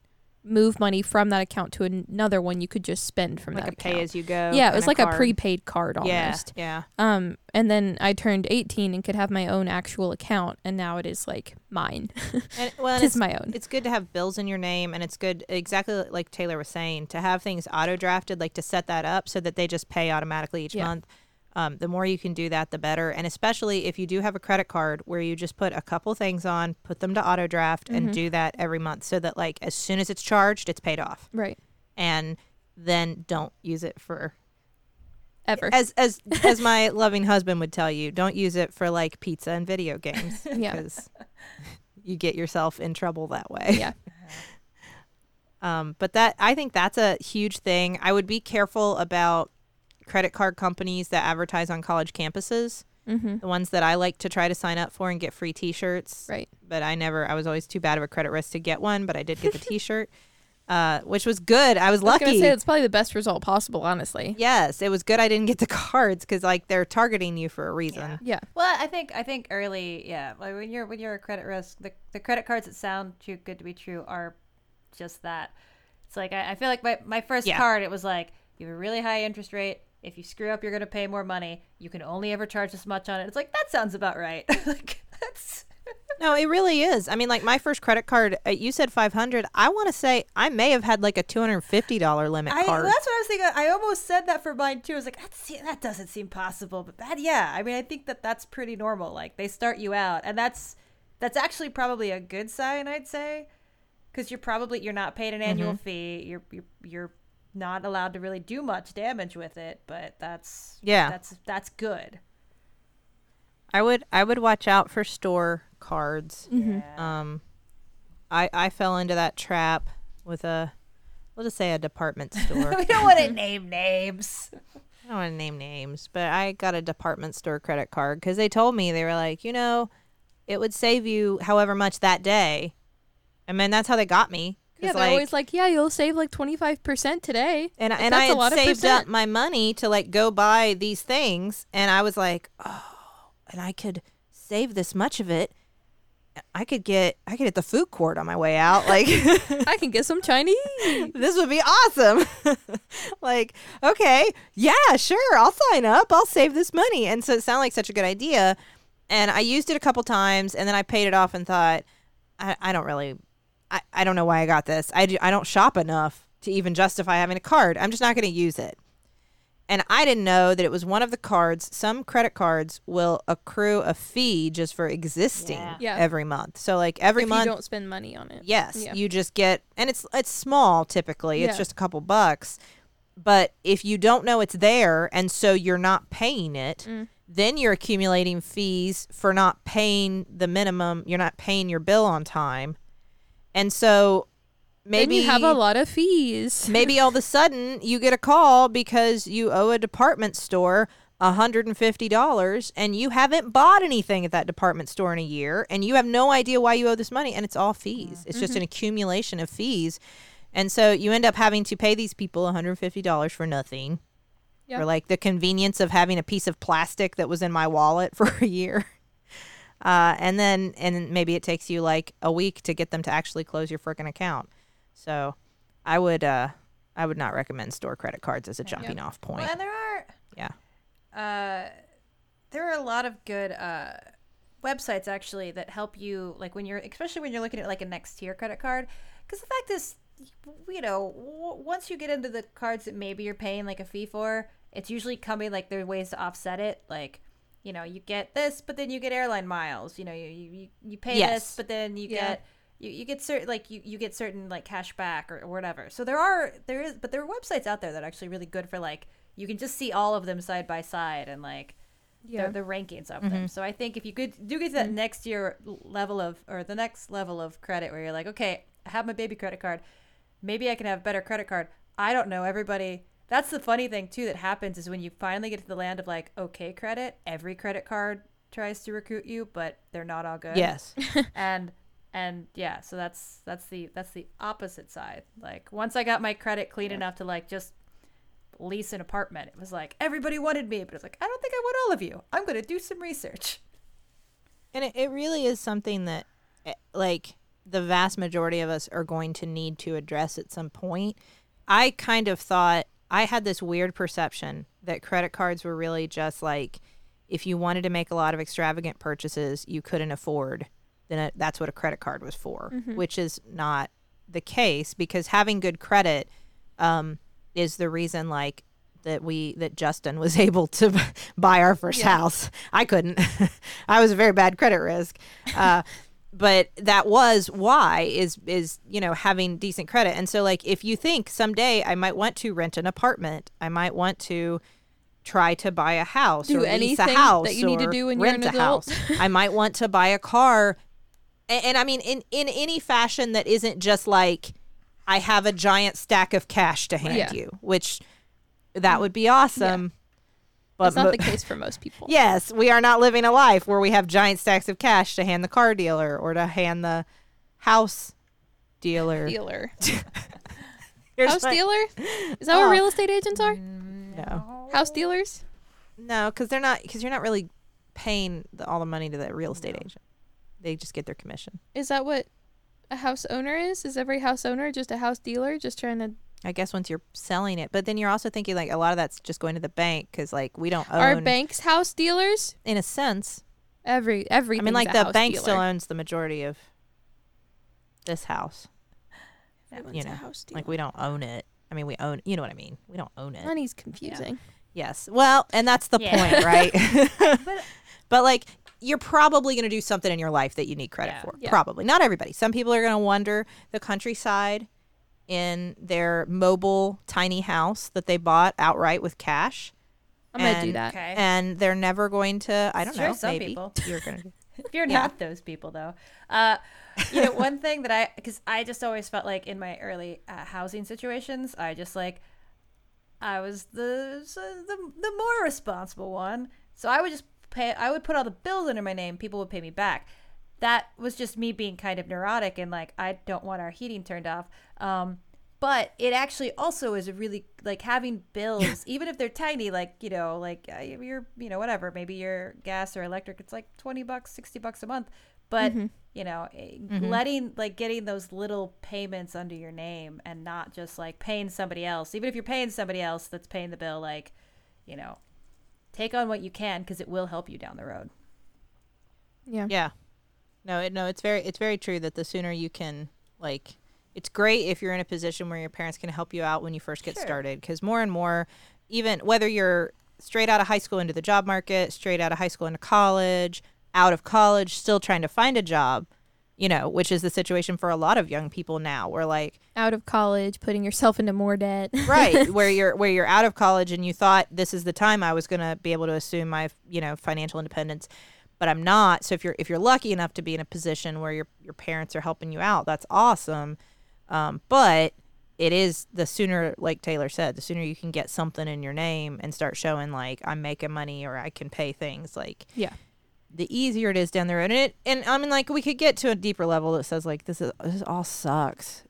move money from that account to another one. You could just spend from that. like that a pay as you go. yeah, it was like a prepaid card almost. yeah. Um, and then I turned 18 and could have my own actual account, and now it is like mine. [laughs] And well, and it is it's, my own. it's good to have bills in your name, and it's good exactly like Teylor was saying to have things auto drafted, like to set that up so that they just pay automatically each Yeah. month. Um, the more you can do that, the better. And especially if you do have a credit card where you just put a couple things on, put them to auto draft, Mhm. and do that every month, so that like as soon as it's charged, it's paid off, Right. and then don't use it for ever. as as [laughs] as my loving husband would tell you, don't use it for like pizza and video games [laughs] Yeah. because [laughs] you get yourself in trouble that way. yeah. Um, but that I think that's a huge thing. I would be careful about credit card companies that advertise on college campuses. Mm-hmm. The ones that I like to try to sign up for and get free T-shirts. Right. But I never. I was always too bad of a credit risk to get one, but I did get the [laughs] T-shirt, uh, which was good. I was I was lucky. gonna say it's probably the best result possible, honestly. yes, it was good. I didn't get the [laughs] cards because like they're targeting you for a reason. Yeah. Well, I think I think early, yeah. Like when you're when you're a credit risk, the the credit cards that sound too good to be true are just that. It's like I, I feel like my my first Yeah. card, it was like you have a really high interest rate. If you screw up, you're gonna pay more money. You can only ever charge this much on it. It's like that sounds about right. [laughs] like that's No, it really is. I mean, like my first credit card, uh, you said five hundred. I want to say I may have had like a two hundred fifty dollar limit I, card. that's what I was thinking. I almost said that for mine too. I was like, that, that doesn't seem possible, but that, yeah. I mean, I think that that's pretty normal. Like they start you out, and that's that's actually probably a good sign, I'd say, because you're probably you're not paid an annual fee. You're you're you're not allowed to really do much damage with it, but that's Yeah. that's that's good. I would I would watch out for store cards. Mm-hmm. Um, I I fell into that trap with a, we'll just say a department [laughs] store. we don't want to name names. I don't want to name names, but I got a department store credit card because they told me they were like, you know, it would save you however much that day. I mean, that's how they got me. Yeah, they're always like, yeah, you'll save like 25% today. and Like, and I that's a had lot of saved up my money to like go buy these things, and I was like, oh, and I could save this much of it. I could get I could hit the food court on my way out. Like [laughs] [laughs] I can get some Chinese. this would be awesome. [laughs] like, okay, yeah, sure, I'll sign up. I'll save this money. And so it sounded like such a good idea. And I used it a couple times and then I paid it off and thought, I, I don't really, I, I don't know why I got this. I, do, I don't shop enough to even justify having a card. I'm just not going to use it. And I didn't know that it was one of the cards. Some credit cards will accrue a fee just for existing Yeah. Yeah. every month. So like every if month you don't spend money on it. Yes, Yeah. you just get, and it's it's small typically. It's just a couple bucks. But if you don't know it's there, and so you're not paying it, Mm. then you're accumulating fees for not paying the minimum. You're not paying your bill on time, and so maybe you have a lot of fees. [laughs] maybe all of a sudden you get a call because you owe a department store $150 and you haven't bought anything at that department store in a year and you have no idea why you owe this money and it's all fees. It's just an mm-hmm. accumulation of fees. And so you end up having to pay these people $150 for nothing. Yeah. For like the convenience of having a piece of plastic that was in my wallet [laughs] for a year. Uh, and then and maybe it takes you like a week to get them to actually close your freaking account. So I would uh I would not recommend store credit cards as a jumping off point. Well, and there are Yeah. uh, there are a lot of good uh, websites actually that help you, like when you're, especially when you're looking at like a next tier credit card. Because the fact is, you know, w- once you get into the cards that maybe you're paying like a fee for, it's usually coming like there are ways to offset it. Like, you know, you get this, but then you get airline miles. You know, you you, you pay Yes. this, but then you Yeah. get you, you get certain like you, you get certain like cash back or, or whatever so there are there is but there are websites out there that are actually really good for like you can just see all of them side by side and like Yeah. the, the rankings of Mm-hmm. them so i think if you could do get to that next year level of or the next level of credit where you're like okay i have my baby credit card maybe i can have a better credit card i don't know everybody that's the funny thing too that happens is when you finally get to the land of like okay credit every credit card tries to recruit you but they're not all good. Yes. [laughs] and and yeah so that's that's the that's the opposite side. Like once i got my credit clean enough to like just lease an apartment it was like everybody wanted me but it's like i don't think i want all of you. I'm gonna do some research. And it, it really is something that eh, like the vast majority of us are going to need to address at some point. I kind of thought I had this weird perception that credit cards were really just like if you wanted to make a lot of extravagant purchases you couldn't afford, then it, that's what a credit card was for, which is not the case because having good credit um, is the reason like that we that Justin was [laughs] able to buy our first house. I couldn't. [laughs] I was a very bad credit risk. Uh, but that was why is is you know having decent credit. And so like if you think someday I might want to rent an apartment, I might want to try to buy a house Do or lease a house that you need to do when you're rent an a adult. house. [laughs] I might want to buy a car, and, and I mean in in any fashion that isn't just like I have a giant stack of cash to hand Yeah. you, which that would be awesome. That's But not mo- the case for most people. [laughs] Yes, we are not living a life where we have giant stacks of cash to hand the car dealer or to hand the house dealer. Dealer. [laughs] Here's House my- dealer? Is that what Oh. real estate agents are? No, House dealers? no, because they're not. Because you're not really paying the, all the money to that real estate agent. They just get their commission. Is that what a house owner is? Is every house owner just a house dealer just trying to I guess once you're selling it, but then you're also thinking like a lot of that's just going to the bank because like we don't own. Are banks house dealers? in a sense. Every every I mean, like the bank dealer. still owns the majority of this house. Everyone's you a know, house dealer. Like we don't own it. I mean, we own. You know what I mean? We don't own it. Money's confusing. Yes. Well, and that's the Yeah. point, right? But [laughs] [laughs] but like you're probably going to do something in your life that you need credit Yeah. for. Yeah. Probably. Not everybody. Some people are going to wander the countryside in their mobile tiny house that they bought outright with cash. I'm gonna do that. okay. And they're never going to, I don't Sure, know, some maybe people. you're going to. [laughs] if you're Yeah. not those people though uh you know one thing that i because i just always felt like in my early uh, housing situations i just like i was the the, the more responsible one so i would just pay i would put all the bills under my name people would pay me back that was just me being kind of neurotic and like i don't want our heating turned off. Um but it actually also is a really like having bills even if they're tiny like you know like uh, you're you know whatever maybe your gas or electric it's like 20 bucks 60 bucks a month. But you know eh, letting like getting those little payments under your name and not just like paying somebody else even if you're paying somebody else that's paying the bill like you know take on what you can because it will help you down the road. Yeah. Yeah. No, it, no, it's very it's very true that the sooner you can like it's great if you're in a position where your parents can help you out when you first get Sure. started because more and more even whether you're straight out of high school into the job market, straight out of high school into college, out of college still trying to find a job, you know, which is the situation for a lot of young people now. Where like Out of college, putting yourself into more debt. [laughs] right where you're where you're out of college and you thought this is the time I was going to be able to assume my you know financial independence but I'm not so if you're if you're lucky enough to be in a position where your your parents are helping you out that's awesome um, but it is the sooner like Teylor said the sooner you can get something in your name and start showing like I'm making money or I can pay things like yeah. the easier it is down the road and it and I mean like we could get to a deeper level that says like this is this all sucks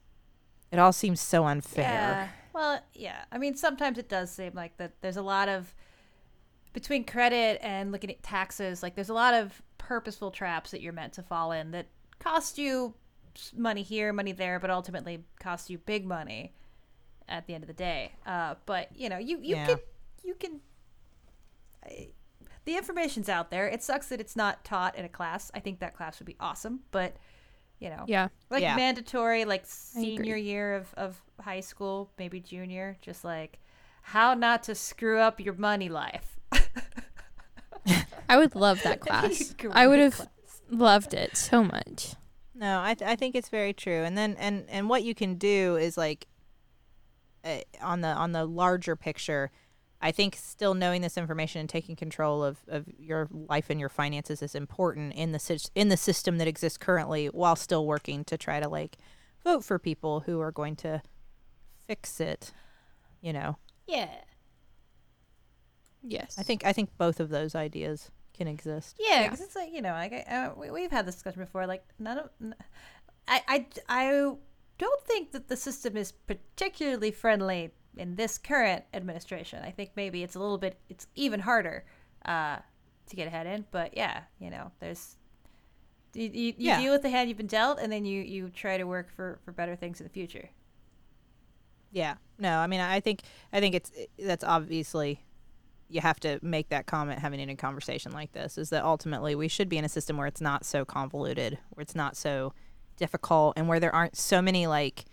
it all seems so unfair Yeah. Well, yeah. I mean, sometimes it does seem like that there's a lot of between credit and looking at taxes, like there's a lot of purposeful traps that you're meant to fall in that cost you money here, money there, but ultimately cost you big money at the end of the day. Uh, but you know, you you Yeah. can you can. I, the information's out there. It sucks that it's not taught in a class. I think that class would be awesome, but you know, Yeah. like Yeah. mandatory like senior year of, of high school maybe junior just like how not to screw up your money life I would love that [laughs] class. I would have loved it so much. No, I th- I think it's very true. And then and and what you can do is like uh, on the on the larger picture, I think still knowing this information and taking control of, of your life and your finances is important in the sys- in the system that exists currently while still working to try to like vote for people who are going to fix it, you know. yeah Yes. I think I think both of those ideas can exist. yeah Yeah. because it's like you know like I, uh, we, we've had this discussion before like none of n- I, I i don't think that the system is particularly friendly in this current administration i think maybe it's a little bit it's even harder uh to get ahead in but yeah you know there's you, you, you Yeah. deal with the hand you've been dealt and then you you try to work for for better things in the future Yeah. No, I mean, I think I think it's that's obviously you have to make that comment having any conversation like this is that ultimately we should be in a system where it's not so convoluted, where it's not so difficult, and where there aren't so many like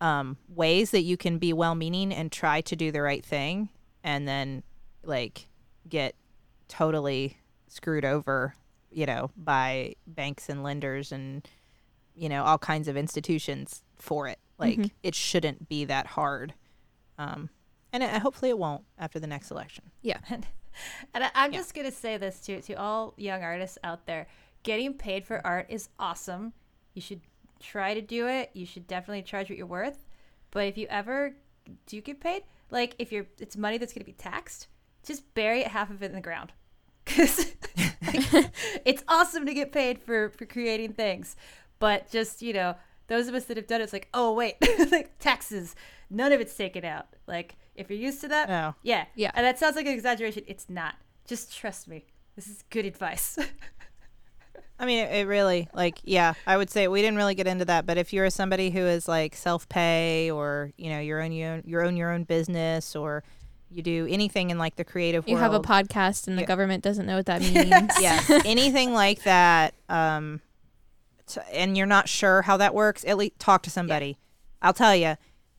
um, ways that you can be well-meaning and try to do the right thing, and then like get totally screwed over, you know, by banks and lenders and you know all kinds of institutions for it. Like Mhm. it shouldn't be that hard. Um, and it, hopefully it won't after the next election. Yeah. [laughs] And I, I'm just gonna say this to to all young artists out there: getting paid for art is awesome. You should try to do it. You should definitely charge what you're worth. But if you ever do get paid, like if you're, it's money that's gonna be taxed. Just bury half of it in the ground, [laughs] because [laughs] it's awesome to get paid for for creating things. But just you know, those of us that have done it, it's like, oh wait, like taxes, none of it's taken out. Like if you're used to that, No. yeah. Yeah. And that sounds like an exaggeration. It's not. Just trust me. This is good advice. [laughs] I mean, it, it really like yeah. I would say we didn't really get into that, but if you're somebody who is like self pay or you know your own your own your own your own business or you do anything in like the creative You have a podcast and the Yeah. government doesn't know what that [laughs] means. yes, anything like that, um, t- and you're not sure how that works, at least talk to somebody. I'll tell you,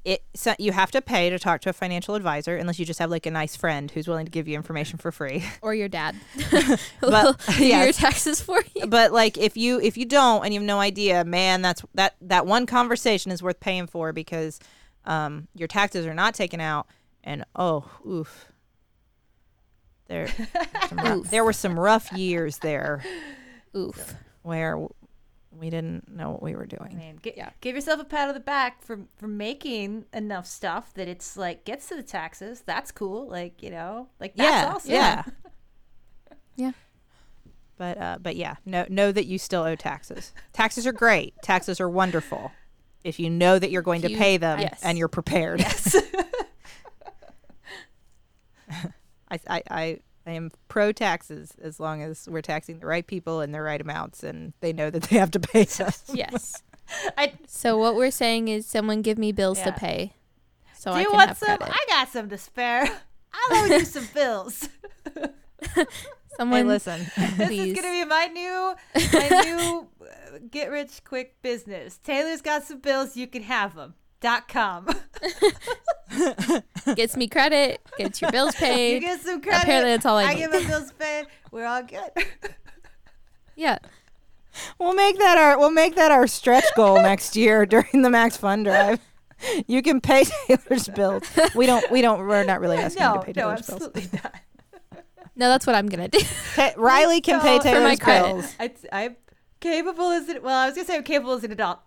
it so you have to pay to talk to a financial advisor unless you just have like a nice friend who's willing to give you information for free. [laughs] Or your dad. [laughs] [laughs] But, Do your taxes for you. but like if you if you don't and you have no idea, man, that's that that one conversation is worth paying for because um, your taxes are not taken out, and oh, oof. There, rough- there were some rough years there Oof. where we didn't know what we were I doing. mean, gi- Yeah. give yourself a pat on the back for for making enough stuff that it's like gets to the taxes. That's cool. Like you know, like that's yeah, awesome. yeah, [laughs] Yeah. But uh, but yeah, know know that you still owe taxes. Taxes are great. Taxes are wonderful. If you know that you're going to pay them yes. and you're prepared. [laughs] [laughs] I, I, I, I am pro taxes as long as we're taxing the right people in the right amounts and they know that they have to pay us. Yes. [laughs] I So what we're saying is someone give me bills Yeah. to pay. So do I you can want have some? credit. I got some to spare. [laughs] I'll owe you some bills. [laughs] Someone Hey, listen. This Please. is gonna be my new my new uh, get rich quick business. Teylor's got some bills. You can have them. Dot com. [laughs] gets me credit, gets your bills paid. [laughs] you paid. get some credit. Apparently that's all I I need. get my bills paid. We're all good. [laughs] Yeah. We'll make that our we'll make that our stretch goal next year during the Max Fun Drive. You can pay Teylor's bills. We don't. We don't. We're not really asking you to pay no, Teylor's bills. absolutely not. No, that's what I'm gonna do. Ta- Rileigh can pay No, for my Teylor's bills. I, I'm capable as an well. I was gonna say I'm capable as an adult.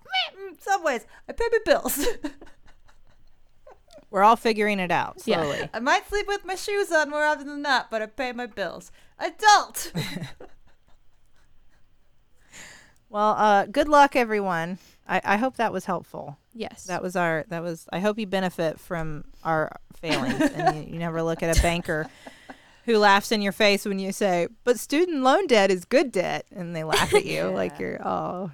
Some ways, I pay my bills. [laughs] We're all figuring it out Yeah. slowly. I might sleep with my shoes on more often than not, but I pay my bills. Adult. [laughs] Well, uh, good luck, everyone. I, I hope that was helpful. yes. That was our. That was. I hope you benefit from our failings, and you, you never look at a banker [laughs] who laughs in your face when you say, "But student loan debt is good debt," and they laugh at you like you're oh.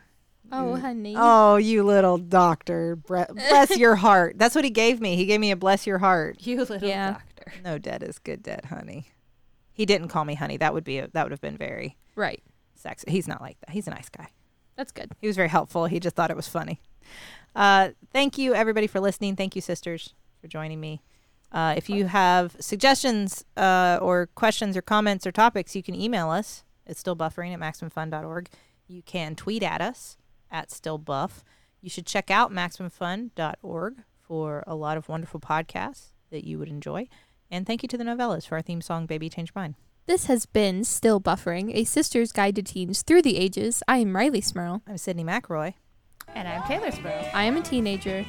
Oh, honey. Oh, you little doctor. [laughs] Bless your heart. That's what he gave me. He gave me a bless your heart. you little Yeah. doctor. No debt is good debt, honey. He didn't call me honey. That would be a, that would have been very Right. sexy. He's not like that. He's a nice guy. That's good. He was very helpful. He just thought it was funny. Uh, thank you, everybody, for listening. Thank you, sisters, for joining me. Uh, if you have suggestions uh, or questions or comments or topics, you can email us. It's still buffering at maximumfun.org. You can tweet at us at stillbuff. You should check out maximumfun.org for a lot of wonderful podcasts that you would enjoy. And thank you to the Nouvellas for our theme song, Baby Change Mine. This has been Still Buffering, a sister's guide to teens through the ages. I am Rileigh Smirl. I'm Sydnee McElroy. And I'm Teylor Sparrow. I am a teenager.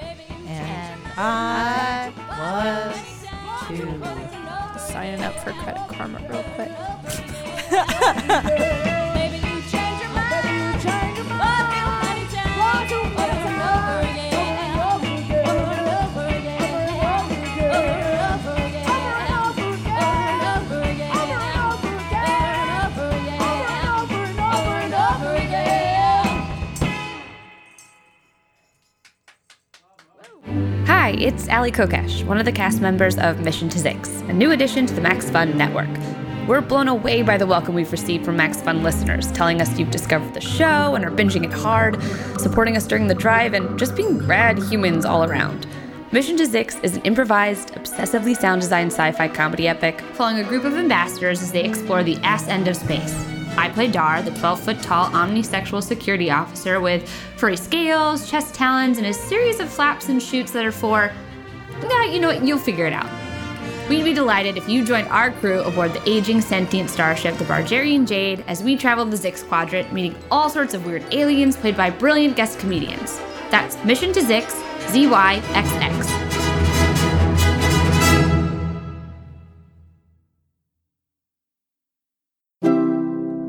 And And I I was too. Signing up for Credit Karma real quick. [laughs] Hi, it's Allie Kokesh, one of the cast members of Mission to Zyxx, a new addition to the Max Fun network. We're blown away by the welcome we've received from Max Fun listeners, telling us you've discovered the show and are binging it hard, supporting us during the drive, and just being rad humans all around. Mission to Zyxx is an improvised, obsessively sound designed sci fi comedy epic following a group of ambassadors as they explore the ass end of space. I play Dar, the 12 foot tall omnisexual security officer with furry scales, chest talons, and a series of flaps and shoots that are for yeah, you know what? You'll figure it out. We'd be delighted if you joined our crew aboard the aging sentient starship, the Bargerian Jade, as we travel the Zyxx Quadrant, meeting all sorts of weird aliens played by brilliant guest comedians. That's Mission to Zix, ZYXX.